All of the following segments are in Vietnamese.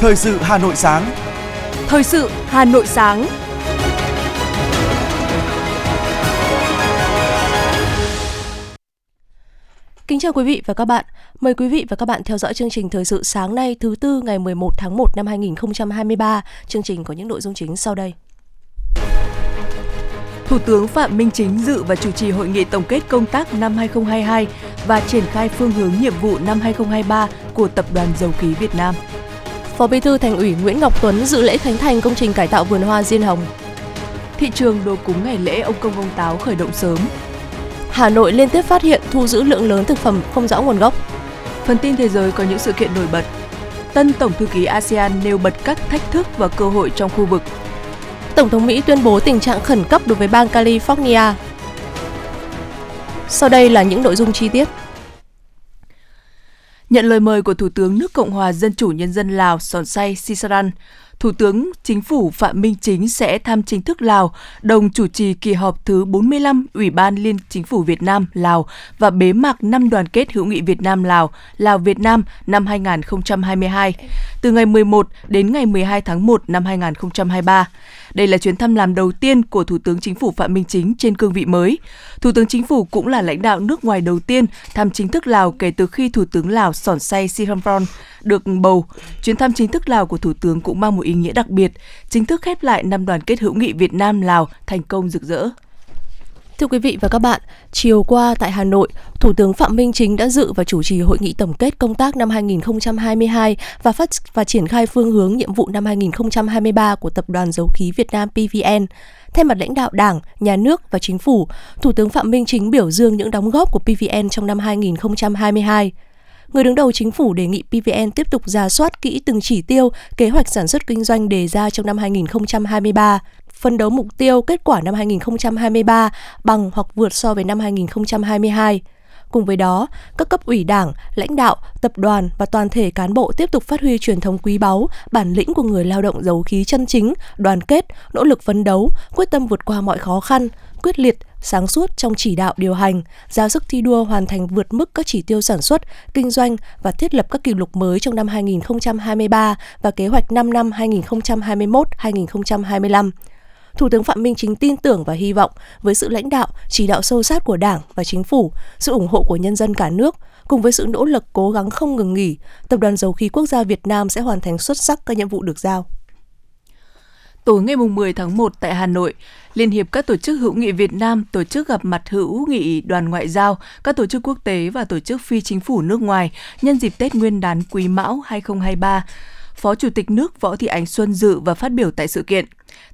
Thời sự Hà Nội sáng. Thời sự Hà Nội sáng. Kính chào quý vị và các bạn. Mời quý vị và các bạn theo dõi chương trình Thời sự sáng nay thứ tư ngày 11 tháng 1 năm 2023. Chương trình có những nội dung chính sau đây. Thủ tướng Phạm Minh Chính dự và chủ trì hội nghị tổng kết công tác năm 2022 và triển khai phương hướng nhiệm vụ năm 2023 của Tập đoàn Dầu khí Việt Nam. Phó Bí thư Thành ủy Nguyễn Ngọc Tuấn dự lễ khánh thành công trình cải tạo vườn hoa Diên Hồng. Thị trường đồ cúng ngày lễ ông công ông táo khởi động sớm. Hà Nội liên tiếp phát hiện thu giữ lượng lớn thực phẩm không rõ nguồn gốc. Phần tin thế giới có những sự kiện nổi bật. Tân Tổng thư ký ASEAN nêu bật các thách thức và cơ hội trong khu vực. Tổng thống Mỹ tuyên bố tình trạng khẩn cấp đối với bang California. Sau đây là những nội dung chi tiết. Nhận lời mời của Thủ tướng nước Cộng hòa Dân chủ Nhân dân Lào Sòn Say Sisaran, Thủ tướng Chính phủ Phạm Minh Chính sẽ thăm chính thức Lào, đồng chủ trì kỳ họp thứ 45 Ủy ban Liên Chính phủ Việt Nam Lào và bế mạc năm đoàn kết hữu nghị Việt Nam Lào, Lào Việt Nam năm 2022, từ ngày 11 đến ngày 12 tháng 1 năm 2023. Đây là chuyến thăm làm đầu tiên của Thủ tướng Chính phủ Phạm Minh Chính trên cương vị mới. Thủ tướng Chính phủ cũng là lãnh đạo nước ngoài đầu tiên thăm chính thức Lào kể từ khi Thủ tướng Lào Sòn Say Sihamphon được bầu. Chuyến thăm chính thức Lào của Thủ tướng cũng mang một ý nghĩa đặc biệt, chính thức khép lại năm đoàn kết hữu nghị Việt Nam Lào thành công rực rỡ. Thưa quý vị và các bạn, chiều qua tại Hà Nội, Thủ tướng Phạm Minh Chính đã dự và chủ trì hội nghị tổng kết công tác năm 2022 và phát và triển khai phương hướng nhiệm vụ năm 2023 của Tập đoàn Dầu khí Việt Nam PVN. Thay mặt lãnh đạo Đảng, Nhà nước và Chính phủ, Thủ tướng Phạm Minh Chính biểu dương những đóng góp của PVN trong năm 2022 người đứng đầu chính phủ đề nghị PVN tiếp tục ra soát kỹ từng chỉ tiêu, kế hoạch sản xuất kinh doanh đề ra trong năm 2023, phân đấu mục tiêu kết quả năm 2023 bằng hoặc vượt so với năm 2022. Cùng với đó, các cấp ủy đảng, lãnh đạo, tập đoàn và toàn thể cán bộ tiếp tục phát huy truyền thống quý báu, bản lĩnh của người lao động giàu khí chân chính, đoàn kết, nỗ lực phấn đấu, quyết tâm vượt qua mọi khó khăn, quyết liệt, sáng suốt trong chỉ đạo điều hành, ra sức thi đua hoàn thành vượt mức các chỉ tiêu sản xuất, kinh doanh và thiết lập các kỷ lục mới trong năm 2023 và kế hoạch 5 năm 2021-2025. Thủ tướng Phạm Minh Chính tin tưởng và hy vọng với sự lãnh đạo, chỉ đạo sâu sát của Đảng và Chính phủ, sự ủng hộ của nhân dân cả nước, cùng với sự nỗ lực cố gắng không ngừng nghỉ, Tập đoàn Dầu khí Quốc gia Việt Nam sẽ hoàn thành xuất sắc các nhiệm vụ được giao. Tối ngày 10 tháng 1 tại Hà Nội, Liên hiệp các tổ chức hữu nghị Việt Nam tổ chức gặp mặt hữu nghị đoàn ngoại giao, các tổ chức quốc tế và tổ chức phi chính phủ nước ngoài nhân dịp Tết Nguyên đán Quý Mão 2023. Phó Chủ tịch nước Võ Thị Ánh Xuân dự và phát biểu tại sự kiện.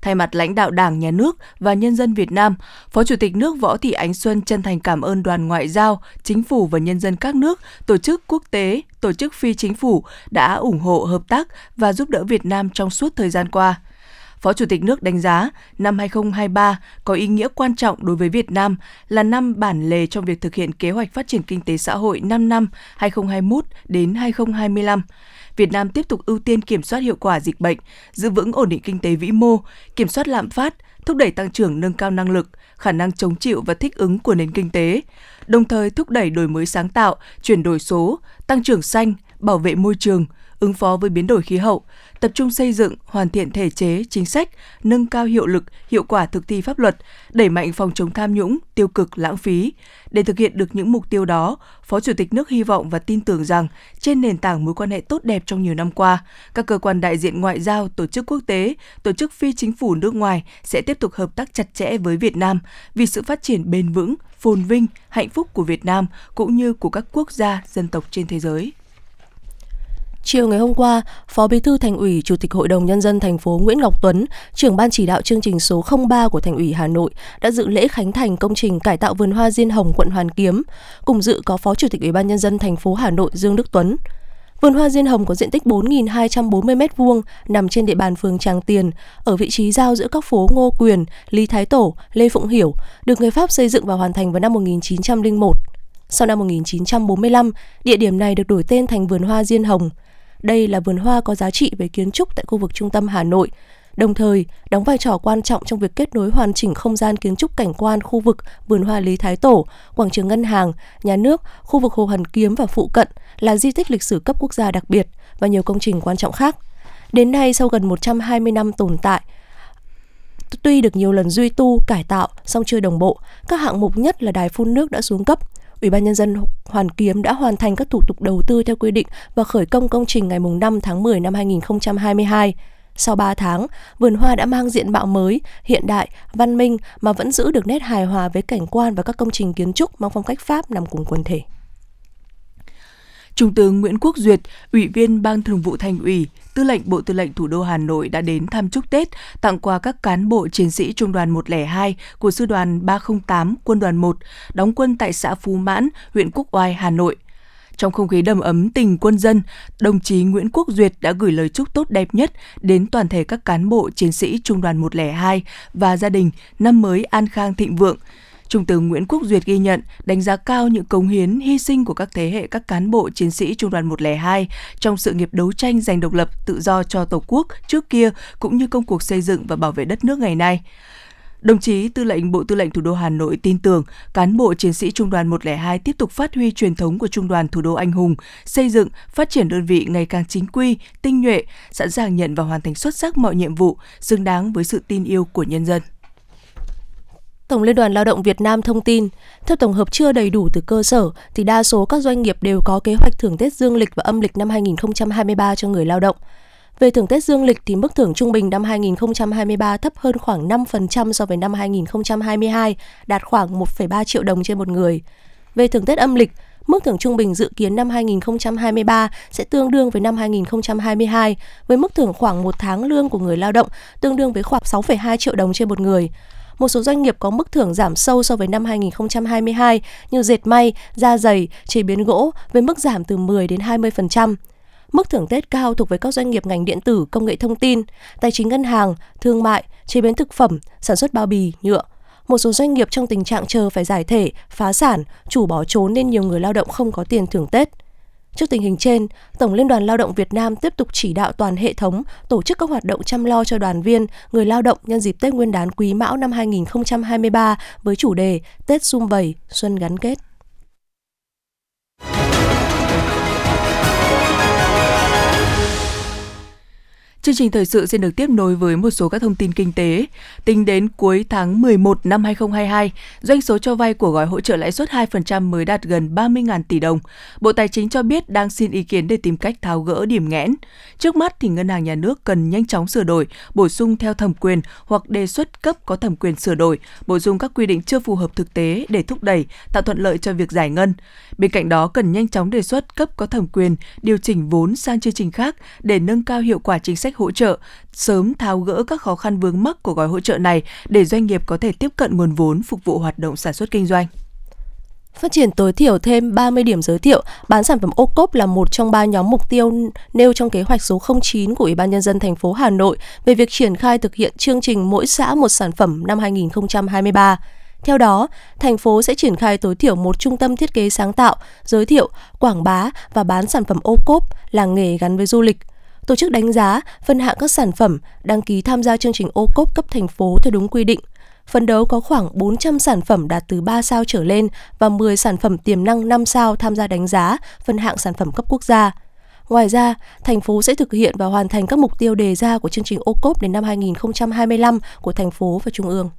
Thay mặt lãnh đạo Đảng, Nhà nước và nhân dân Việt Nam, Phó Chủ tịch nước Võ Thị Ánh Xuân chân thành cảm ơn đoàn ngoại giao, chính phủ và nhân dân các nước, tổ chức quốc tế, tổ chức phi chính phủ đã ủng hộ hợp tác và giúp đỡ Việt Nam trong suốt thời gian qua. Phó Chủ tịch nước đánh giá năm 2023 có ý nghĩa quan trọng đối với Việt Nam là năm bản lề trong việc thực hiện kế hoạch phát triển kinh tế xã hội 5 năm 2021 đến 2025. Việt Nam tiếp tục ưu tiên kiểm soát hiệu quả dịch bệnh, giữ vững ổn định kinh tế vĩ mô, kiểm soát lạm phát, thúc đẩy tăng trưởng nâng cao năng lực, khả năng chống chịu và thích ứng của nền kinh tế, đồng thời thúc đẩy đổi mới sáng tạo, chuyển đổi số, tăng trưởng xanh, bảo vệ môi trường, ứng phó với biến đổi khí hậu, tập trung xây dựng, hoàn thiện thể chế, chính sách, nâng cao hiệu lực, hiệu quả thực thi pháp luật, đẩy mạnh phòng chống tham nhũng, tiêu cực, lãng phí. Để thực hiện được những mục tiêu đó, Phó Chủ tịch nước hy vọng và tin tưởng rằng trên nền tảng mối quan hệ tốt đẹp trong nhiều năm qua, các cơ quan đại diện ngoại giao, tổ chức quốc tế, tổ chức phi chính phủ nước ngoài sẽ tiếp tục hợp tác chặt chẽ với Việt Nam vì sự phát triển bền vững, phồn vinh, hạnh phúc của Việt Nam cũng như của các quốc gia, dân tộc trên thế giới. Chiều ngày hôm qua, Phó Bí thư Thành ủy, Chủ tịch Hội đồng nhân dân thành phố Nguyễn Ngọc Tuấn, trưởng ban chỉ đạo chương trình số 03 của Thành ủy Hà Nội đã dự lễ khánh thành công trình cải tạo vườn hoa Diên Hồng quận Hoàn Kiếm. Cùng dự có Phó Chủ tịch Ủy ban nhân dân thành phố Hà Nội Dương Đức Tuấn. Vườn hoa Diên Hồng có diện tích 4.240 m2, nằm trên địa bàn phường Tràng Tiền, ở vị trí giao giữa các phố Ngô Quyền, Lý Thái Tổ, Lê Phụng Hiểu, được người Pháp xây dựng và hoàn thành vào năm 1901. Sau năm 1945, địa điểm này được đổi tên thành vườn hoa Diên Hồng – đây là vườn hoa có giá trị về kiến trúc tại khu vực trung tâm Hà Nội, đồng thời đóng vai trò quan trọng trong việc kết nối hoàn chỉnh không gian kiến trúc cảnh quan khu vực vườn hoa Lý Thái Tổ, quảng trường ngân hàng, nhà nước, khu vực Hồ Hoàn Kiếm và phụ cận là di tích lịch sử cấp quốc gia đặc biệt và nhiều công trình quan trọng khác. Đến nay sau gần 120 năm tồn tại, tuy được nhiều lần duy tu, cải tạo, song chưa đồng bộ, các hạng mục nhất là đài phun nước đã xuống cấp. Ủy ban Nhân dân Hoàn Kiếm đã hoàn thành các thủ tục đầu tư theo quy định và khởi công công trình ngày 5 tháng 10 năm 2022. Sau 3 tháng, vườn hoa đã mang diện mạo mới, hiện đại, văn minh mà vẫn giữ được nét hài hòa với cảnh quan và các công trình kiến trúc mang phong cách Pháp nằm cùng quần thể. Trung tướng Nguyễn Quốc Duyệt, Ủy viên Ban Thường vụ Thành ủy, Tư lệnh Bộ Tư lệnh Thủ đô Hà Nội đã đến thăm chúc Tết, tặng quà các cán bộ chiến sĩ Trung đoàn 102 của Sư đoàn 308 Quân đoàn 1, đóng quân tại xã Phú Mãn, huyện Quốc Oai, Hà Nội. Trong không khí đầm ấm tình quân dân, đồng chí Nguyễn Quốc Duyệt đã gửi lời chúc tốt đẹp nhất đến toàn thể các cán bộ chiến sĩ Trung đoàn 102 và gia đình năm mới an khang thịnh vượng. Trung tướng Nguyễn Quốc Duyệt ghi nhận, đánh giá cao những cống hiến, hy sinh của các thế hệ các cán bộ chiến sĩ Trung đoàn 102 trong sự nghiệp đấu tranh giành độc lập, tự do cho Tổ quốc trước kia cũng như công cuộc xây dựng và bảo vệ đất nước ngày nay. Đồng chí Tư lệnh Bộ Tư lệnh Thủ đô Hà Nội tin tưởng cán bộ chiến sĩ Trung đoàn 102 tiếp tục phát huy truyền thống của Trung đoàn Thủ đô anh hùng, xây dựng, phát triển đơn vị ngày càng chính quy, tinh nhuệ, sẵn sàng nhận và hoàn thành xuất sắc mọi nhiệm vụ, xứng đáng với sự tin yêu của nhân dân. Tổng Liên đoàn Lao động Việt Nam thông tin, theo tổng hợp chưa đầy đủ từ cơ sở thì đa số các doanh nghiệp đều có kế hoạch thưởng Tết dương lịch và âm lịch năm 2023 cho người lao động. Về thưởng Tết dương lịch thì mức thưởng trung bình năm 2023 thấp hơn khoảng 5% so với năm 2022, đạt khoảng 1,3 triệu đồng trên một người. Về thưởng Tết âm lịch, mức thưởng trung bình dự kiến năm 2023 sẽ tương đương với năm 2022, với mức thưởng khoảng một tháng lương của người lao động, tương đương với khoảng 6,2 triệu đồng trên một người một số doanh nghiệp có mức thưởng giảm sâu so với năm 2022 như dệt may, da giày, chế biến gỗ với mức giảm từ 10 đến 20%. Mức thưởng Tết cao thuộc với các doanh nghiệp ngành điện tử, công nghệ thông tin, tài chính ngân hàng, thương mại, chế biến thực phẩm, sản xuất bao bì, nhựa. Một số doanh nghiệp trong tình trạng chờ phải giải thể, phá sản, chủ bỏ trốn nên nhiều người lao động không có tiền thưởng Tết. Trước tình hình trên, Tổng Liên đoàn Lao động Việt Nam tiếp tục chỉ đạo toàn hệ thống tổ chức các hoạt động chăm lo cho đoàn viên, người lao động nhân dịp Tết Nguyên đán Quý Mão năm 2023 với chủ đề Tết sum vầy, xuân gắn kết. Chương trình thời sự xin được tiếp nối với một số các thông tin kinh tế. Tính đến cuối tháng 11 năm 2022, doanh số cho vay của gói hỗ trợ lãi suất 2% mới đạt gần 30.000 tỷ đồng. Bộ Tài chính cho biết đang xin ý kiến để tìm cách tháo gỡ điểm nghẽn. Trước mắt thì Ngân hàng Nhà nước cần nhanh chóng sửa đổi, bổ sung theo thẩm quyền hoặc đề xuất cấp có thẩm quyền sửa đổi, bổ sung các quy định chưa phù hợp thực tế để thúc đẩy, tạo thuận lợi cho việc giải ngân. Bên cạnh đó cần nhanh chóng đề xuất cấp có thẩm quyền điều chỉnh vốn sang chương trình khác để nâng cao hiệu quả chính sách sách hỗ trợ, sớm tháo gỡ các khó khăn vướng mắc của gói hỗ trợ này để doanh nghiệp có thể tiếp cận nguồn vốn phục vụ hoạt động sản xuất kinh doanh. Phát triển tối thiểu thêm 30 điểm giới thiệu, bán sản phẩm ô cốp là một trong ba nhóm mục tiêu nêu trong kế hoạch số 09 của Ủy ban Nhân dân thành phố Hà Nội về việc triển khai thực hiện chương trình mỗi xã một sản phẩm năm 2023. Theo đó, thành phố sẽ triển khai tối thiểu một trung tâm thiết kế sáng tạo, giới thiệu, quảng bá và bán sản phẩm ô cốp, làng nghề gắn với du lịch – tổ chức đánh giá, phân hạng các sản phẩm đăng ký tham gia chương trình ô cốp cấp thành phố theo đúng quy định. Phấn đấu có khoảng 400 sản phẩm đạt từ 3 sao trở lên và 10 sản phẩm tiềm năng 5 sao tham gia đánh giá, phân hạng sản phẩm cấp quốc gia. Ngoài ra, thành phố sẽ thực hiện và hoàn thành các mục tiêu đề ra của chương trình ô cốp đến năm 2025 của thành phố và trung ương.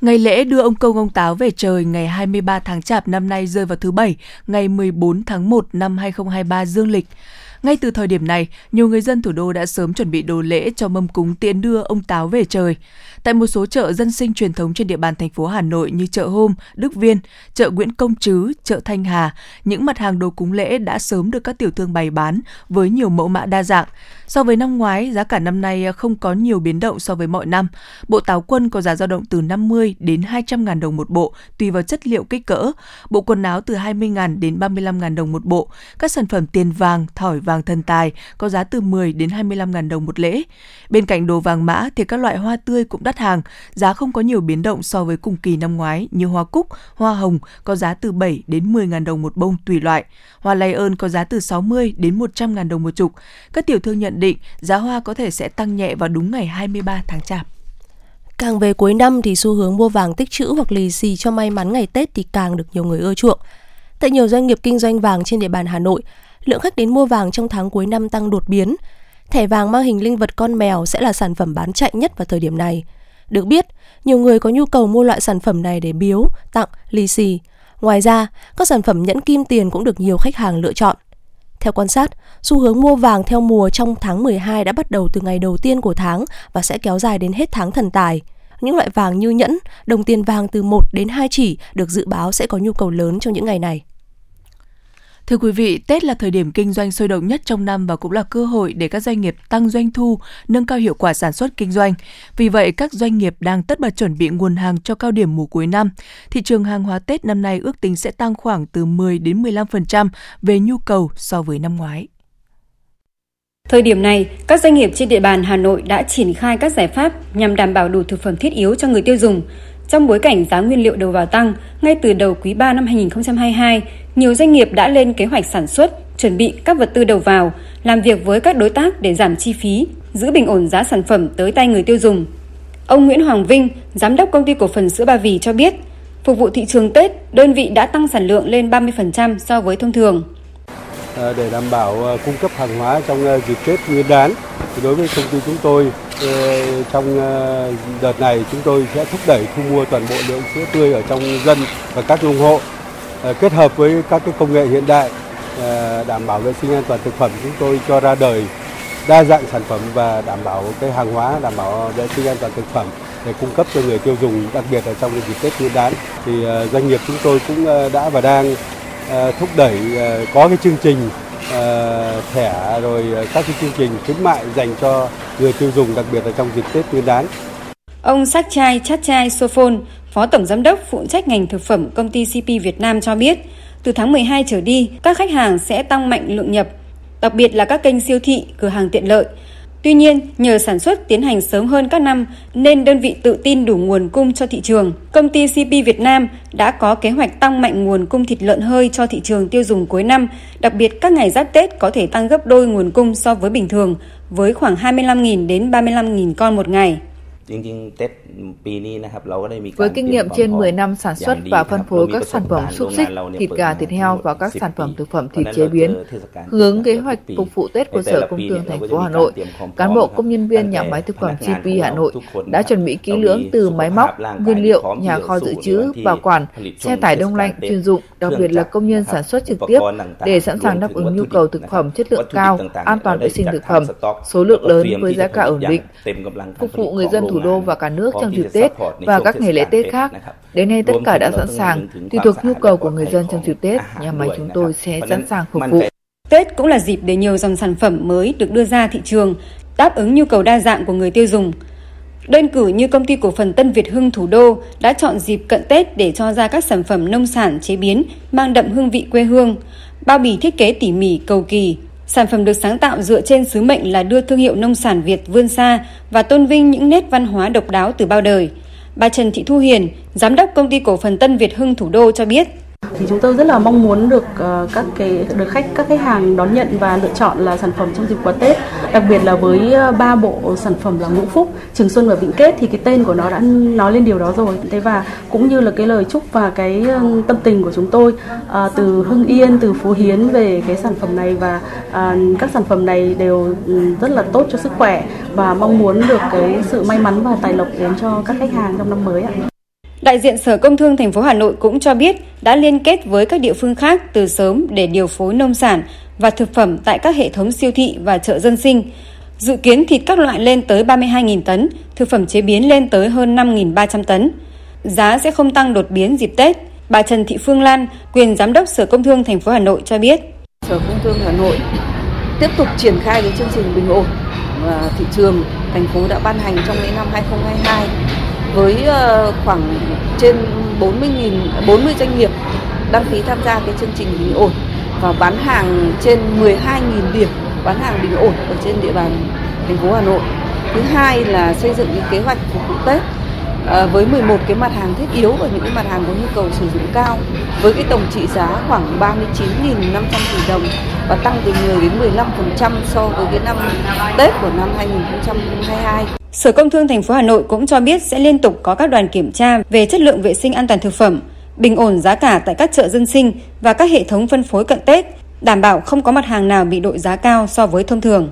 Ngày lễ đưa ông công ông táo về trời ngày 23 tháng Chạp năm nay rơi vào thứ Bảy, ngày 14 tháng 1 năm 2023 dương lịch. Ngay từ thời điểm này, nhiều người dân thủ đô đã sớm chuẩn bị đồ lễ cho mâm cúng tiễn đưa ông Táo về trời. Tại một số chợ dân sinh truyền thống trên địa bàn thành phố Hà Nội như chợ Hôm, Đức Viên, chợ Nguyễn Công Trứ, chợ Thanh Hà, những mặt hàng đồ cúng lễ đã sớm được các tiểu thương bày bán với nhiều mẫu mã đa dạng. So với năm ngoái, giá cả năm nay không có nhiều biến động so với mọi năm. Bộ táo quân có giá dao động từ 50 đến 200 ngàn đồng một bộ, tùy vào chất liệu kích cỡ. Bộ quần áo từ 20 ngàn đến 35 ngàn đồng một bộ. Các sản phẩm tiền vàng, thỏi vàng vàng thần tài có giá từ 10 đến 25 ngàn đồng một lễ. Bên cạnh đồ vàng mã thì các loại hoa tươi cũng đắt hàng, giá không có nhiều biến động so với cùng kỳ năm ngoái như hoa cúc, hoa hồng có giá từ 7 đến 10 ngàn đồng một bông tùy loại. Hoa lay ơn có giá từ 60 đến 100 ngàn đồng một chục. Các tiểu thương nhận định giá hoa có thể sẽ tăng nhẹ vào đúng ngày 23 tháng Chạp. Càng về cuối năm thì xu hướng mua vàng tích trữ hoặc lì xì cho may mắn ngày Tết thì càng được nhiều người ưa chuộng. Tại nhiều doanh nghiệp kinh doanh vàng trên địa bàn Hà Nội, lượng khách đến mua vàng trong tháng cuối năm tăng đột biến. Thẻ vàng mang hình linh vật con mèo sẽ là sản phẩm bán chạy nhất vào thời điểm này. Được biết, nhiều người có nhu cầu mua loại sản phẩm này để biếu, tặng, lì xì. Ngoài ra, các sản phẩm nhẫn kim tiền cũng được nhiều khách hàng lựa chọn. Theo quan sát, xu hướng mua vàng theo mùa trong tháng 12 đã bắt đầu từ ngày đầu tiên của tháng và sẽ kéo dài đến hết tháng thần tài. Những loại vàng như nhẫn, đồng tiền vàng từ 1 đến 2 chỉ được dự báo sẽ có nhu cầu lớn trong những ngày này. Thưa quý vị, Tết là thời điểm kinh doanh sôi động nhất trong năm và cũng là cơ hội để các doanh nghiệp tăng doanh thu, nâng cao hiệu quả sản xuất kinh doanh. Vì vậy, các doanh nghiệp đang tất bật chuẩn bị nguồn hàng cho cao điểm mùa cuối năm. Thị trường hàng hóa Tết năm nay ước tính sẽ tăng khoảng từ 10 đến 15% về nhu cầu so với năm ngoái. Thời điểm này, các doanh nghiệp trên địa bàn Hà Nội đã triển khai các giải pháp nhằm đảm bảo đủ thực phẩm thiết yếu cho người tiêu dùng. Trong bối cảnh giá nguyên liệu đầu vào tăng, ngay từ đầu quý 3 năm 2022, nhiều doanh nghiệp đã lên kế hoạch sản xuất, chuẩn bị các vật tư đầu vào, làm việc với các đối tác để giảm chi phí, giữ bình ổn giá sản phẩm tới tay người tiêu dùng. Ông Nguyễn Hoàng Vinh, giám đốc công ty cổ phần sữa Ba Vì cho biết, phục vụ thị trường Tết, đơn vị đã tăng sản lượng lên 30% so với thông thường. À, để đảm bảo à, cung cấp hàng hóa trong à, dịp Tết Nguyên đán, thì đối với công ty chúng tôi Ờ, trong ờ, đợt này chúng tôi sẽ thúc đẩy thu mua toàn bộ lượng sữa tươi ở trong dân và các nông hộ. Ờ, kết hợp với các cái công nghệ hiện đại đảm bảo vệ sinh an toàn thực phẩm chúng tôi cho ra đời, đa dạng sản phẩm và đảm bảo cái hàng hóa, đảm bảo vệ sinh an toàn thực phẩm để cung cấp cho người tiêu dùng, đặc biệt là trong dịp Tết Nguyên đán. Thì doanh nghiệp chúng tôi cũng đã và đang thúc đẩy có cái chương trình Ờ, thẻ rồi ờ, các cái chương trình khuyến mại dành cho người tiêu dùng đặc biệt là trong dịp Tết Nguyên đán. Ông sát Chai Chát Chai Sophon, Phó Tổng Giám đốc phụ trách ngành thực phẩm công ty CP Việt Nam cho biết, từ tháng 12 trở đi, các khách hàng sẽ tăng mạnh lượng nhập, đặc biệt là các kênh siêu thị, cửa hàng tiện lợi. Tuy nhiên, nhờ sản xuất tiến hành sớm hơn các năm nên đơn vị tự tin đủ nguồn cung cho thị trường. Công ty CP Việt Nam đã có kế hoạch tăng mạnh nguồn cung thịt lợn hơi cho thị trường tiêu dùng cuối năm, đặc biệt các ngày giáp Tết có thể tăng gấp đôi nguồn cung so với bình thường, với khoảng 25.000 đến 35.000 con một ngày. จริงๆเต็ดปีนี้นะครับเราก็ได้มีการ Với kinh nghiệm trên 10 năm sản xuất và phân phối các sản phẩm xúc xích, thịt gà, thịt heo và các sản phẩm thực phẩm thịt chế biến, hướng kế hoạch phục vụ Tết của Sở Công Thương thành phố Hà Nội, cán bộ công nhân viên nhà máy thực phẩm GP Hà Nội đã chuẩn bị kỹ lưỡng từ máy móc, nguyên liệu, nhà kho dự trữ, bảo quản, xe tải đông lạnh chuyên dụng, đặc biệt là công nhân sản xuất trực tiếp để sẵn sàng đáp ứng nhu cầu thực phẩm chất lượng cao, an toàn vệ sinh thực phẩm, số lượng lớn với giá cả ổn định, phục vụ người dân thủ đô và cả nước trong dịp Tết và các ngày lễ Tết khác. Đến nay tất cả đã sẵn sàng, tùy thuộc nhu cầu của người dân trong dịp Tết, nhà máy chúng tôi sẽ sẵn sàng phục vụ. Tết cũng là dịp để nhiều dòng sản phẩm mới được đưa ra thị trường, đáp ứng nhu cầu đa dạng của người tiêu dùng. Đơn cử như công ty cổ phần Tân Việt Hưng thủ đô đã chọn dịp cận Tết để cho ra các sản phẩm nông sản chế biến mang đậm hương vị quê hương, bao bì thiết kế tỉ mỉ cầu kỳ, Sản phẩm được sáng tạo dựa trên sứ mệnh là đưa thương hiệu nông sản Việt vươn xa và tôn vinh những nét văn hóa độc đáo từ bao đời. Bà Trần Thị Thu Hiền, giám đốc công ty cổ phần Tân Việt Hưng thủ đô cho biết thì chúng tôi rất là mong muốn được ờ, các cái, được khách, các khách hàng đón nhận và lựa chọn là sản phẩm trong dịp quà Tết. Đặc biệt là với ờ, ba bộ sản phẩm là ngũ phúc, trường xuân và vĩnh kết thì cái tên của nó đã nói lên điều đó rồi. Thế và cũng như là cái lời chúc và cái ờ, tâm tình của chúng tôi từ hưng yên, từ phú hiến về cái sản phẩm này và các sản phẩm này đều ừ, rất là tốt cho sức khỏe và mong muốn được cái sự may mắn và tài lộc đến cho các khách hàng trong năm mới ạ. Đại diện Sở Công Thương thành phố Hà Nội cũng cho biết đã liên kết với các địa phương khác từ sớm để điều phối nông sản và thực phẩm tại các hệ thống siêu thị và chợ dân sinh. Dự kiến thịt các loại lên tới 32.000 tấn, thực phẩm chế biến lên tới hơn 5.300 tấn. Giá sẽ không tăng đột biến dịp Tết. Bà Trần Thị Phương Lan, quyền giám đốc Sở Công Thương thành phố Hà Nội cho biết. Sở Công Thương Hà Nội tiếp tục triển khai cái chương trình bình ổn và thị trường thành phố đã ban hành trong những năm 2022 với ờ, khoảng trên 40.000 40 doanh nghiệp đăng ký tham gia cái chương trình bình ổn và bán hàng trên 12.000 điểm, bán hàng bình ổn ở trên địa bàn thành phố Hà Nội. Thứ hai là xây dựng những kế hoạch phục vụ Tết à, với 11 cái mặt hàng thiết yếu và những cái mặt hàng có nhu cầu sử dụng cao với cái tổng trị giá khoảng 39.500 tỷ đồng và tăng từ 10 đến 15% so với cái năm Tết của năm 2022. Sở Công Thương thành phố Hà Nội cũng cho biết sẽ liên tục có các đoàn kiểm tra về chất lượng vệ sinh an toàn thực phẩm, bình ổn giá cả tại các chợ dân sinh và các hệ thống phân phối cận Tết, đảm bảo không có mặt hàng nào bị đội giá cao so với thông thường.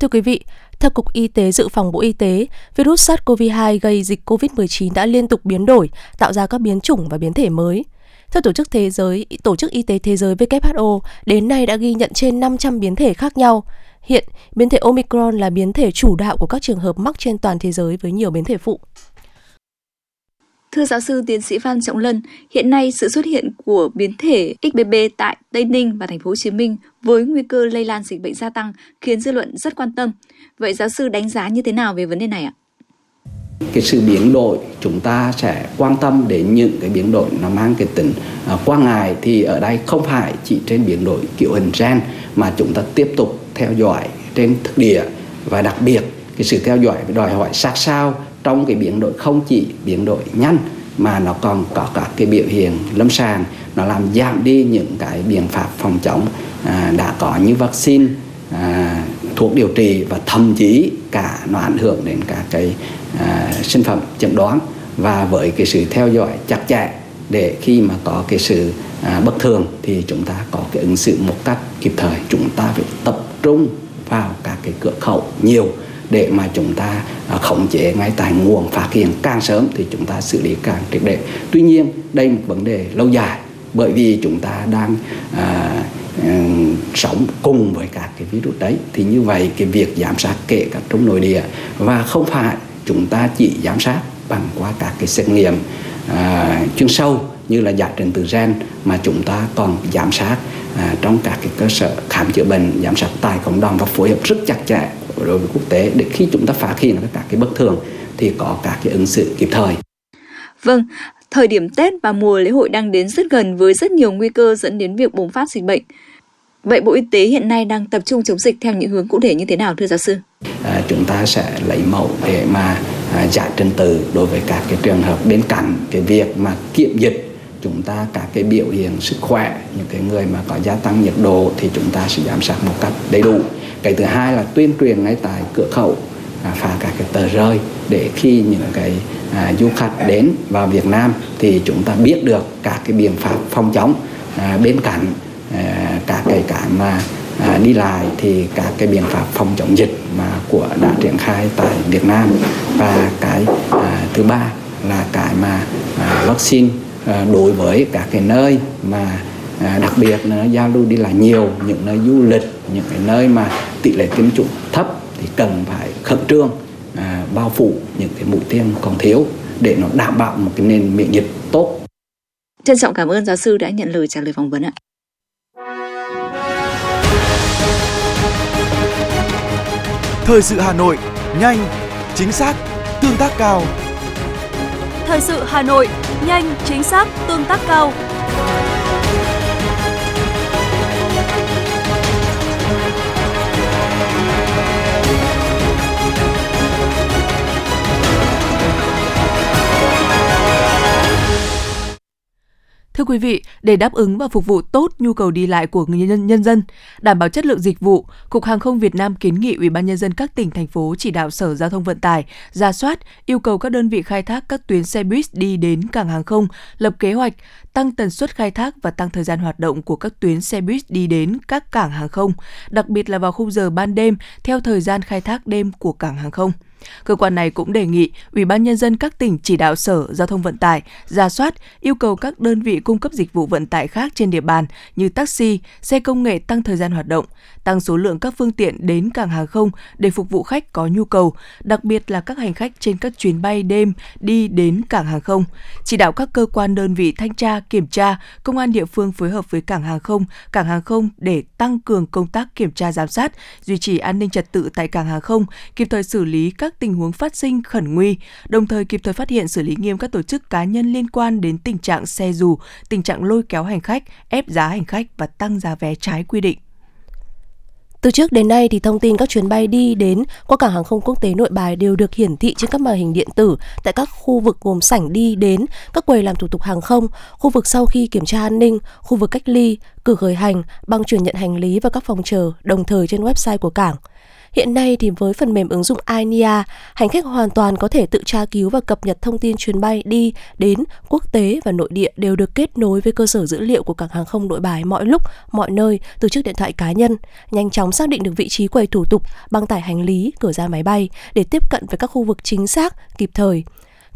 Thưa quý vị, theo Cục Y tế Dự phòng Bộ Y tế, virus SARS-CoV-2 gây dịch COVID-19 đã liên tục biến đổi, tạo ra các biến chủng và biến thể mới. Theo Tổ chức Thế giới, Tổ chức Y tế Thế giới WHO, đến nay đã ghi nhận trên 500 biến thể khác nhau. Hiện, biến thể Omicron là biến thể chủ đạo của các trường hợp mắc trên toàn thế giới với nhiều biến thể phụ. Thưa giáo sư tiến sĩ Phan Trọng Lân, hiện nay sự xuất hiện của biến thể XBB tại Tây Ninh và thành phố Hồ Chí Minh với nguy cơ lây lan dịch bệnh gia tăng khiến dư luận rất quan tâm. Vậy giáo sư đánh giá như thế nào về vấn đề này ạ? cái sự biến đổi chúng ta sẽ quan tâm đến những cái biến đổi nó mang cái tính à, quan ngại thì ở đây không phải chỉ trên biến đổi kiểu hình gen mà chúng ta tiếp tục theo dõi trên thực địa và đặc biệt cái sự theo dõi đòi hỏi sát sao trong cái biến đổi không chỉ biến đổi nhanh mà nó còn có các cái biểu hiện lâm sàng nó làm giảm đi những cái biện pháp phòng chống à, đã có như vaccine à, thuốc điều trị và thậm chí cả nó ảnh hưởng đến các cái à, sinh phẩm chẩn đoán. Và với cái sự theo dõi chặt chẽ để khi mà có cái sự à, bất thường thì chúng ta có cái ứng xử một cách kịp thời. Chúng ta phải tập trung vào các cái cửa khẩu nhiều để mà chúng ta à, khống chế ngay tại nguồn phát hiện càng sớm thì chúng ta xử lý càng triệt để. Tuy nhiên đây một vấn đề lâu dài bởi vì chúng ta đang à, Ừ, sống cùng với các cái virus đấy thì như vậy cái việc giám sát kể cả trong nội địa và không phải chúng ta chỉ giám sát bằng qua các cái xét nghiệm à, chuyên sâu như là giải trình từ gen mà chúng ta còn giám sát à, trong các cái cơ sở khám chữa bệnh giám sát tại cộng đồng và phối hợp rất chặt chẽ đối với quốc tế để khi chúng ta phát hiện các cái bất thường thì có các cái ứng xử kịp thời. Vâng, thời điểm Tết và mùa lễ hội đang đến rất gần với rất nhiều nguy cơ dẫn đến việc bùng phát dịch bệnh. Vậy Bộ Y tế hiện nay đang tập trung chống dịch theo những hướng cụ thể như thế nào thưa giáo sư? À, chúng ta sẽ lấy mẫu để mà à, giải trình tự đối với các cái trường hợp bên cạnh cái việc mà kiểm dịch chúng ta các cái biểu hiện sức khỏe những cái người mà có gia tăng nhiệt độ thì chúng ta sẽ giám sát một cách đầy đủ cái thứ hai là tuyên truyền ngay tại cửa khẩu và các cái tờ rơi. Để khi những cái à, du khách đến vào Việt Nam thì chúng ta biết được các cái biện pháp phòng chống à, bên cạnh à, các cái cái mà à, đi lại thì các cái biện pháp phòng chống dịch mà của đã triển khai tại Việt Nam. Và cái à, thứ ba là cái mà à, vaccine à, đối với các cái nơi mà à, đặc biệt là giao lưu đi lại nhiều những nơi du lịch những cái nơi mà tỷ lệ tiêm chủng thấp thì cần phải khẩn trương à, bao phủ những cái mũi tiêm còn thiếu để nó đảm bảo một cái nền miễn dịch tốt. Trân trọng cảm ơn giáo sư đã nhận lời trả lời phỏng vấn ạ. Thời sự Hà Nội, nhanh, chính xác, tương tác cao. Thời sự Hà Nội, nhanh, chính xác, tương tác cao. Thưa quý vị, để đáp ứng và phục vụ tốt nhu cầu đi lại của người nhân, nhân dân, đảm bảo chất lượng dịch vụ, Cục Hàng không Việt Nam kiến nghị Ủy ban nhân dân các tỉnh thành phố chỉ đạo Sở Giao thông Vận tải ra soát, yêu cầu các đơn vị khai thác các tuyến xe buýt đi đến cảng hàng không lập kế hoạch tăng tần suất khai thác và tăng thời gian hoạt động của các tuyến xe buýt đi đến các cảng hàng không, đặc biệt là vào khung giờ ban đêm theo thời gian khai thác đêm của cảng hàng không. Cơ quan này cũng đề nghị Ủy ban nhân dân các tỉnh chỉ đạo Sở Giao thông Vận tải ra soát, yêu cầu các đơn vị cung cấp dịch vụ vận tải khác trên địa bàn như taxi, xe công nghệ tăng thời gian hoạt động, tăng số lượng các phương tiện đến cảng hàng không để phục vụ khách có nhu cầu, đặc biệt là các hành khách trên các chuyến bay đêm đi đến cảng hàng không. Chỉ đạo các cơ quan đơn vị thanh tra, kiểm tra, công an địa phương phối hợp với cảng hàng không, cảng hàng không để tăng cường công tác kiểm tra giám sát, duy trì an ninh trật tự tại cảng hàng không, kịp thời xử lý các các tình huống phát sinh khẩn nguy, đồng thời kịp thời phát hiện xử lý nghiêm các tổ chức cá nhân liên quan đến tình trạng xe dù, tình trạng lôi kéo hành khách, ép giá hành khách và tăng giá vé trái quy định. Từ trước đến nay thì thông tin các chuyến bay đi đến qua cảng hàng không quốc tế Nội Bài đều được hiển thị trên các màn hình điện tử tại các khu vực gồm sảnh đi đến, các quầy làm thủ tục hàng không, khu vực sau khi kiểm tra an ninh, khu vực cách ly, cửa khởi hành, băng chuyển nhận hành lý và các phòng chờ, đồng thời trên website của cảng. Hiện nay thì với phần mềm ứng dụng INIA, hành khách hoàn toàn có thể tự tra cứu và cập nhật thông tin chuyến bay đi, đến, quốc tế và nội địa đều được kết nối với cơ sở dữ liệu của cảng hàng không nội bài mọi lúc, mọi nơi từ chiếc điện thoại cá nhân, nhanh chóng xác định được vị trí quầy thủ tục, băng tải hành lý, cửa ra máy bay để tiếp cận với các khu vực chính xác, kịp thời.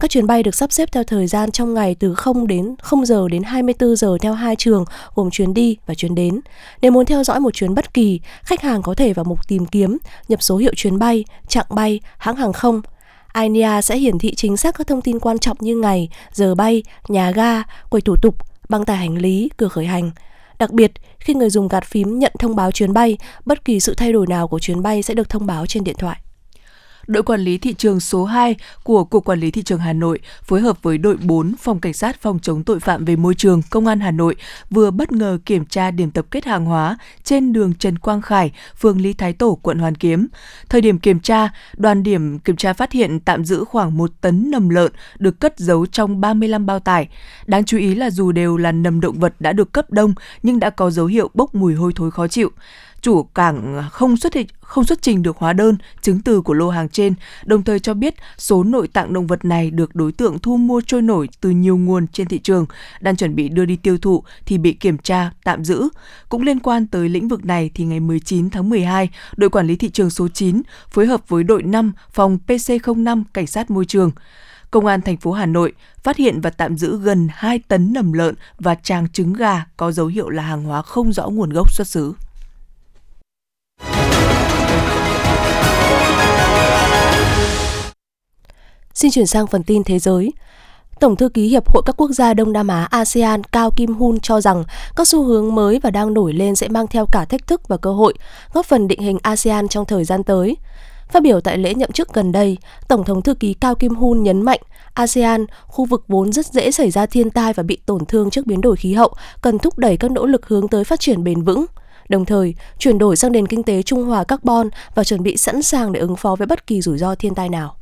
Các chuyến bay được sắp xếp theo thời gian trong ngày từ 0 đến 0 giờ đến 24 giờ theo hai trường gồm chuyến đi và chuyến đến. Nếu muốn theo dõi một chuyến bất kỳ, khách hàng có thể vào mục tìm kiếm, nhập số hiệu chuyến bay, chặng bay, hãng hàng không. INEA sẽ hiển thị chính xác các thông tin quan trọng như ngày, giờ bay, nhà ga, quầy thủ tục, băng tải hành lý, cửa khởi hành. Đặc biệt, khi người dùng gạt phím nhận thông báo chuyến bay, bất kỳ sự thay đổi nào của chuyến bay sẽ được thông báo trên điện thoại đội quản lý thị trường số 2 của Cục Quản lý Thị trường Hà Nội phối hợp với đội 4 Phòng Cảnh sát Phòng chống tội phạm về môi trường Công an Hà Nội vừa bất ngờ kiểm tra điểm tập kết hàng hóa trên đường Trần Quang Khải, phường Lý Thái Tổ, quận Hoàn Kiếm. Thời điểm kiểm tra, đoàn điểm kiểm tra phát hiện tạm giữ khoảng 1 tấn nầm lợn được cất giấu trong 35 bao tải. Đáng chú ý là dù đều là nầm động vật đã được cấp đông nhưng đã có dấu hiệu bốc mùi hôi thối khó chịu chủ cảng không xuất hiện không xuất trình được hóa đơn, chứng từ của lô hàng trên, đồng thời cho biết số nội tạng động vật này được đối tượng thu mua trôi nổi từ nhiều nguồn trên thị trường, đang chuẩn bị đưa đi tiêu thụ thì bị kiểm tra, tạm giữ. Cũng liên quan tới lĩnh vực này thì ngày 19 tháng 12, đội quản lý thị trường số 9 phối hợp với đội 5 phòng PC05 cảnh sát môi trường Công an thành phố Hà Nội phát hiện và tạm giữ gần 2 tấn nầm lợn và tràng trứng gà có dấu hiệu là hàng hóa không rõ nguồn gốc xuất xứ. Xin chuyển sang phần tin thế giới. Tổng thư ký Hiệp hội các quốc gia Đông Nam Á ASEAN Cao Kim Hun cho rằng các xu hướng mới và đang nổi lên sẽ mang theo cả thách thức và cơ hội, góp phần định hình ASEAN trong thời gian tới. Phát biểu tại lễ nhậm chức gần đây, Tổng thống thư ký Cao Kim Hun nhấn mạnh ASEAN, khu vực vốn rất dễ xảy ra thiên tai và bị tổn thương trước biến đổi khí hậu, cần thúc đẩy các nỗ lực hướng tới phát triển bền vững. Đồng thời, chuyển đổi sang nền kinh tế trung hòa carbon và chuẩn bị sẵn sàng để ứng phó với bất kỳ rủi ro thiên tai nào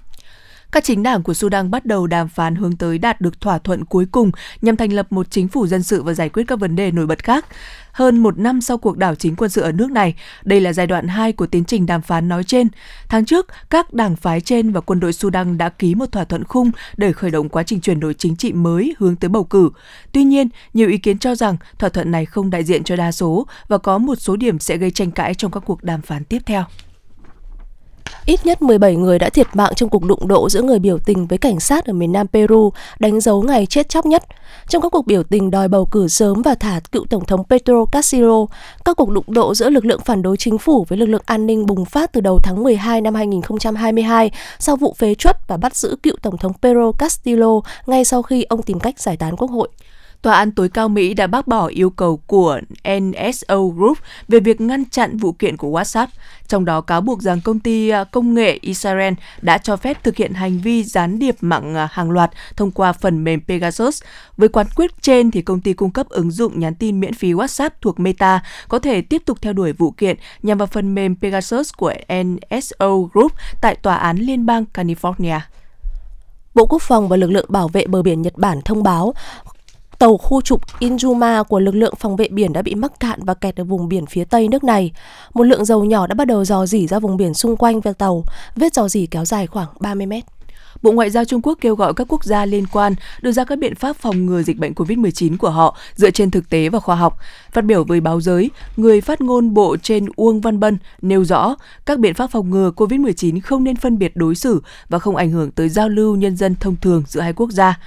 các chính đảng của Sudan bắt đầu đàm phán hướng tới đạt được thỏa thuận cuối cùng nhằm thành lập một chính phủ dân sự và giải quyết các vấn đề nổi bật khác. Hơn một năm sau cuộc đảo chính quân sự ở nước này, đây là giai đoạn 2 của tiến trình đàm phán nói trên. Tháng trước, các đảng phái trên và quân đội Sudan đã ký một thỏa thuận khung để khởi động quá trình chuyển đổi chính trị mới hướng tới bầu cử. Tuy nhiên, nhiều ý kiến cho rằng thỏa thuận này không đại diện cho đa số và có một số điểm sẽ gây tranh cãi trong các cuộc đàm phán tiếp theo. Ít nhất 17 người đã thiệt mạng trong cuộc đụng độ giữa người biểu tình với cảnh sát ở miền Nam Peru, đánh dấu ngày chết chóc nhất. Trong các cuộc biểu tình đòi bầu cử sớm và thả cựu Tổng thống Pedro Castillo, các cuộc đụng độ giữa lực lượng phản đối chính phủ với lực lượng an ninh bùng phát từ đầu tháng 12 năm 2022 sau vụ phế truất và bắt giữ cựu Tổng thống Pedro Castillo ngay sau khi ông tìm cách giải tán quốc hội. Tòa án tối cao Mỹ đã bác bỏ yêu cầu của NSO Group về việc ngăn chặn vụ kiện của WhatsApp, trong đó cáo buộc rằng công ty à, công nghệ Israel đã cho phép thực hiện hành vi gián điệp mạng à, hàng loạt thông qua phần mềm Pegasus. Với quán quyết trên thì công ty cung cấp ứng dụng nhắn tin miễn phí WhatsApp thuộc Meta có thể tiếp tục theo đuổi vụ kiện nhằm vào phần mềm Pegasus của NSO Group tại tòa án liên bang California. Bộ Quốc phòng và lực lượng bảo vệ bờ biển Nhật Bản thông báo tàu khu trục Injuma của lực lượng phòng vệ biển đã bị mắc cạn và kẹt ở vùng biển phía tây nước này. Một lượng dầu nhỏ đã bắt đầu dò dỉ ra vùng biển xung quanh về tàu, vết dò dỉ kéo dài khoảng 30 mét. Bộ Ngoại giao Trung Quốc kêu gọi các quốc gia liên quan đưa ra các biện pháp phòng ngừa dịch bệnh COVID-19 của họ dựa trên thực tế và khoa học. Phát biểu với báo giới, người phát ngôn Bộ trên Uông Văn Bân nêu rõ các biện pháp phòng ngừa COVID-19 không nên phân biệt đối xử và không ảnh hưởng tới giao lưu nhân dân thông thường giữa hai quốc gia.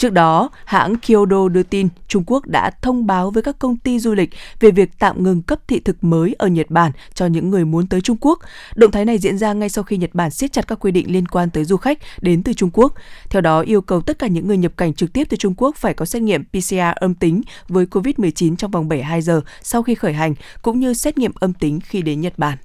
Trước đó, hãng Kyodo đưa tin Trung Quốc đã thông báo với các công ty du lịch về việc tạm ngừng cấp thị thực mới ở Nhật Bản cho những người muốn tới Trung Quốc. Động thái này diễn ra ngay sau khi Nhật Bản siết chặt các quy định liên quan tới du khách đến từ Trung Quốc. Theo đó, yêu cầu tất cả những người nhập cảnh trực tiếp từ Trung Quốc phải có xét nghiệm PCR âm tính với COVID-19 trong vòng 72 giờ sau khi khởi hành, cũng như xét nghiệm âm tính khi đến Nhật Bản.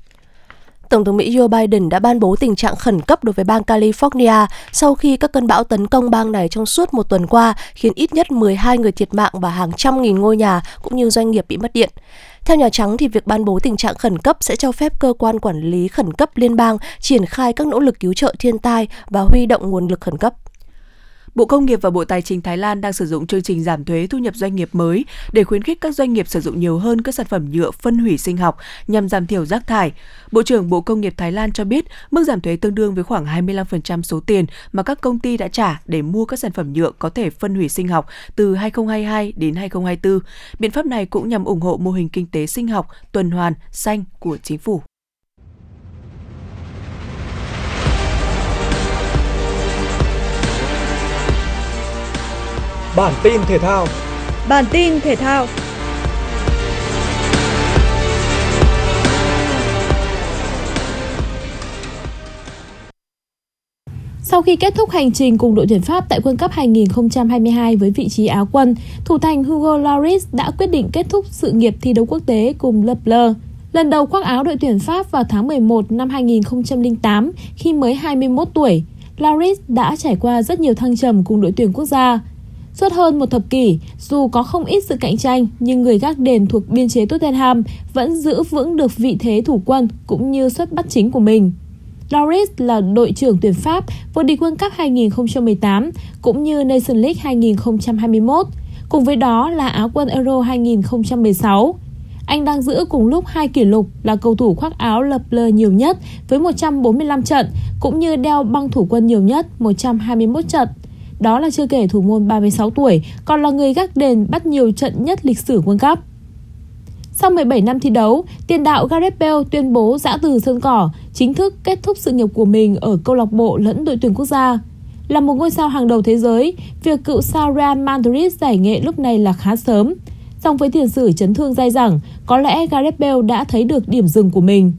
Tổng thống Mỹ Joe Biden đã ban bố tình trạng khẩn cấp đối với bang California sau khi các cơn bão tấn công bang này trong suốt một tuần qua, khiến ít nhất 12 người thiệt mạng và hàng trăm nghìn ngôi nhà cũng như doanh nghiệp bị mất điện. Theo Nhà Trắng thì việc ban bố tình trạng khẩn cấp sẽ cho phép cơ quan quản lý khẩn cấp liên bang triển khai các nỗ lực cứu trợ thiên tai và huy động nguồn lực khẩn cấp. Bộ Công nghiệp và Bộ Tài chính Thái Lan đang sử dụng chương trình giảm thuế thu nhập doanh nghiệp mới để khuyến khích các doanh nghiệp sử dụng nhiều hơn các sản phẩm nhựa phân hủy sinh học nhằm giảm thiểu rác thải. Bộ trưởng Bộ Công nghiệp Thái Lan cho biết mức giảm thuế tương đương với khoảng 25% số tiền mà các công ty đã trả để mua các sản phẩm nhựa có thể phân hủy sinh học từ 2022 đến 2024. Biện pháp này cũng nhằm ủng hộ mô hình kinh tế sinh học, tuần hoàn, xanh của chính phủ. Bản tin thể thao. Bản tin thể thao. Sau khi kết thúc hành trình cùng đội tuyển Pháp tại World Cup 2022 với vị trí áo quân, thủ thành Hugo Lloris đã quyết định kết thúc sự nghiệp thi đấu quốc tế cùng Le Bleu. Lần đầu khoác áo đội tuyển Pháp vào tháng 11 năm 2008 khi mới 21 tuổi, Lloris đã trải qua rất nhiều thăng trầm cùng đội tuyển quốc gia. Suốt hơn một thập kỷ, dù có không ít sự cạnh tranh, nhưng người gác đền thuộc biên chế Tottenham vẫn giữ vững được vị thế thủ quân cũng như xuất bắt chính của mình. Loris là đội trưởng tuyển Pháp vô địch World Cup 2018 cũng như Nation League 2021, cùng với đó là Áo quân Euro 2016. Anh đang giữ cùng lúc hai kỷ lục là cầu thủ khoác áo lập lờ nhiều nhất với 145 trận cũng như đeo băng thủ quân nhiều nhất 121 trận. Đó là chưa kể thủ môn 36 tuổi, còn là người gác đền bắt nhiều trận nhất lịch sử World Cup. Sau 17 năm thi đấu, tiền đạo Gareth Bale tuyên bố giã từ sân cỏ, chính thức kết thúc sự nghiệp của mình ở câu lạc bộ lẫn đội tuyển quốc gia. Là một ngôi sao hàng đầu thế giới, việc cựu sao Real Madrid giải nghệ lúc này là khá sớm. Song với tiền sử chấn thương dai dẳng, có lẽ Gareth Bale đã thấy được điểm dừng của mình.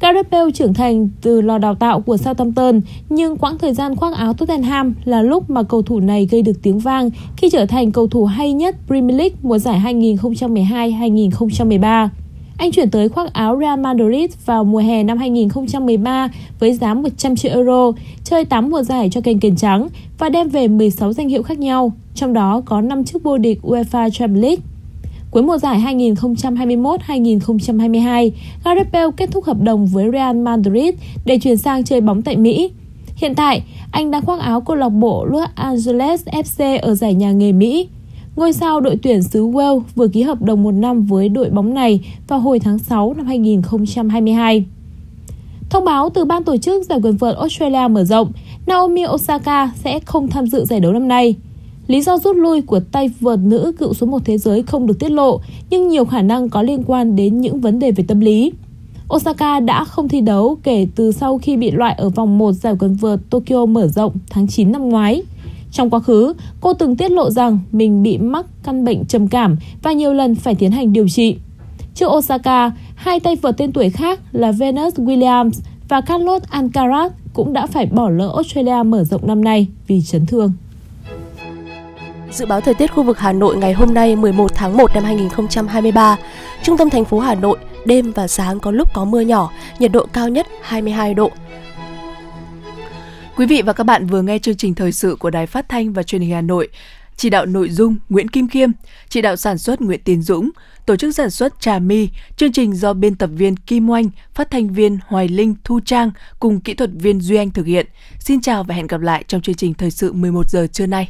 Gareth Bale trưởng thành từ lò đào tạo của Southampton, nhưng quãng thời gian khoác áo Tottenham là lúc mà cầu thủ này gây được tiếng vang khi trở thành cầu thủ hay nhất Premier League mùa giải 2012-2013. Anh chuyển tới khoác áo Real Madrid vào mùa hè năm 2013 với giá 100 triệu euro, chơi 8 mùa giải cho kênh Kiền trắng và đem về 16 danh hiệu khác nhau, trong đó có 5 chức vô địch UEFA Champions League. Cuối mùa giải 2021-2022, Gareth Bale kết thúc hợp đồng với Real Madrid để chuyển sang chơi bóng tại Mỹ. Hiện tại, anh đang khoác áo câu lạc bộ Los Angeles FC ở giải nhà nghề Mỹ. Ngôi sao đội tuyển xứ Wales vừa ký hợp đồng một năm với đội bóng này vào hồi tháng 6 năm 2022. Thông báo từ ban tổ chức giải quần vợt Australia mở rộng, Naomi Osaka sẽ không tham dự giải đấu năm nay. Lý do rút lui của tay vợt nữ cựu số 1 thế giới không được tiết lộ, nhưng nhiều khả năng có liên quan đến những vấn đề về tâm lý. Osaka đã không thi đấu kể từ sau khi bị loại ở vòng 1 giải quần vợt Tokyo mở rộng tháng 9 năm ngoái. Trong quá khứ, cô từng tiết lộ rằng mình bị mắc căn bệnh trầm cảm và nhiều lần phải tiến hành điều trị. Trước Osaka, hai tay vợt tên tuổi khác là Venus Williams và Carlos Alcaraz cũng đã phải bỏ lỡ Australia mở rộng năm nay vì chấn thương. Dự báo thời tiết khu vực Hà Nội ngày hôm nay 11 tháng 1 năm 2023. Trung tâm thành phố Hà Nội, đêm và sáng có lúc có mưa nhỏ, nhiệt độ cao nhất 22 độ. Quý vị và các bạn vừa nghe chương trình thời sự của Đài Phát thanh và Truyền hình Hà Nội. Chỉ đạo nội dung Nguyễn Kim Khiêm, chỉ đạo sản xuất Nguyễn Tiến Dũng, tổ chức sản xuất Trà My, chương trình do biên tập viên Kim Oanh, phát thanh viên Hoài Linh, Thu Trang cùng kỹ thuật viên Duy Anh thực hiện. Xin chào và hẹn gặp lại trong chương trình thời sự 11 giờ trưa nay.